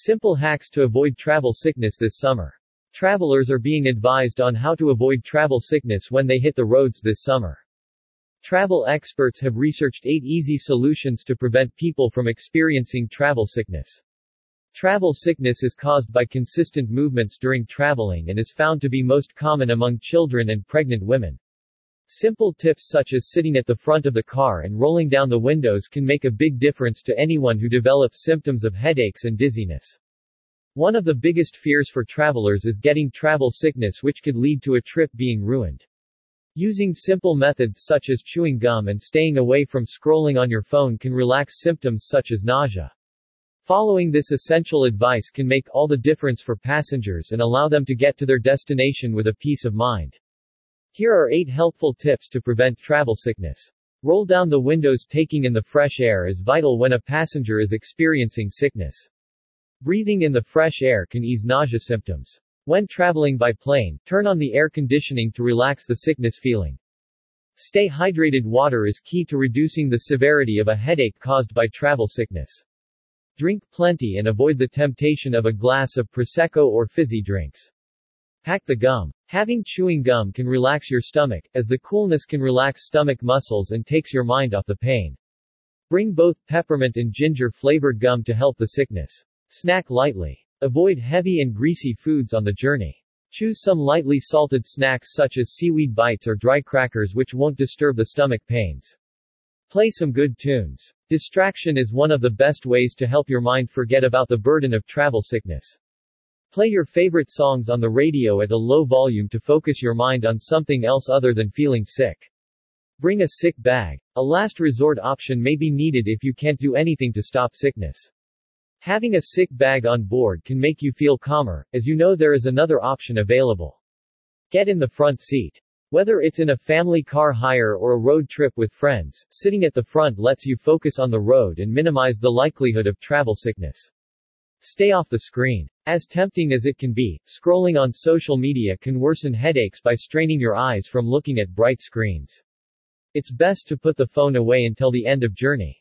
Simple hacks to avoid travel sickness this summer. Travelers are being advised on how to avoid travel sickness when they hit the roads this summer. Travel experts have researched 8 easy solutions to prevent people from experiencing travel sickness. Travel sickness is caused by consistent movements during traveling and is found to be most common among children and pregnant women. Simple tips such as sitting at the front of the car and rolling down the windows can make a big difference to anyone who develops symptoms of headaches and dizziness. One of the biggest fears for travelers is getting travel sickness which could lead to a trip being ruined. Using simple methods such as chewing gum and staying away from scrolling on your phone can relax symptoms such as nausea. Following this essential advice can make all the difference for passengers and allow them to get to their destination with a peace of mind. Here are 8 helpful tips to prevent travel sickness. Roll down the windows taking in the fresh air is vital when a passenger is experiencing sickness. Breathing in the fresh air can ease nausea symptoms. When traveling by plane, turn on the air conditioning to relax the sickness feeling. Stay hydrated water is key to reducing the severity of a headache caused by travel sickness. Drink plenty and avoid the temptation of a glass of Prosecco or fizzy drinks. Pack the gum. Having chewing gum can relax your stomach, as the coolness can relax stomach muscles and takes your mind off the pain. Bring both peppermint and ginger flavored gum to help the sickness. Snack lightly. Avoid heavy and greasy foods on the journey. Choose some lightly salted snacks such as seaweed bites or dry crackers which won't disturb the stomach pains. Play some good tunes. Distraction is one of the best ways to help your mind forget about the burden of travel sickness. Play your favorite songs on the radio at a low volume to focus your mind on something else other than feeling sick. Bring a sick bag. A last resort option may be needed if you can't do anything to stop sickness. Having a sick bag on board can make you feel calmer, as you know there is another option available. Get in the front seat. Whether it's in a family car hire or a road trip with friends, sitting at the front lets you focus on the road and minimize the likelihood of travel sickness. Stay off the screen. As tempting as it can be, scrolling on social media can worsen headaches by straining your eyes from looking at bright screens. It's best to put the phone away until the end of journey.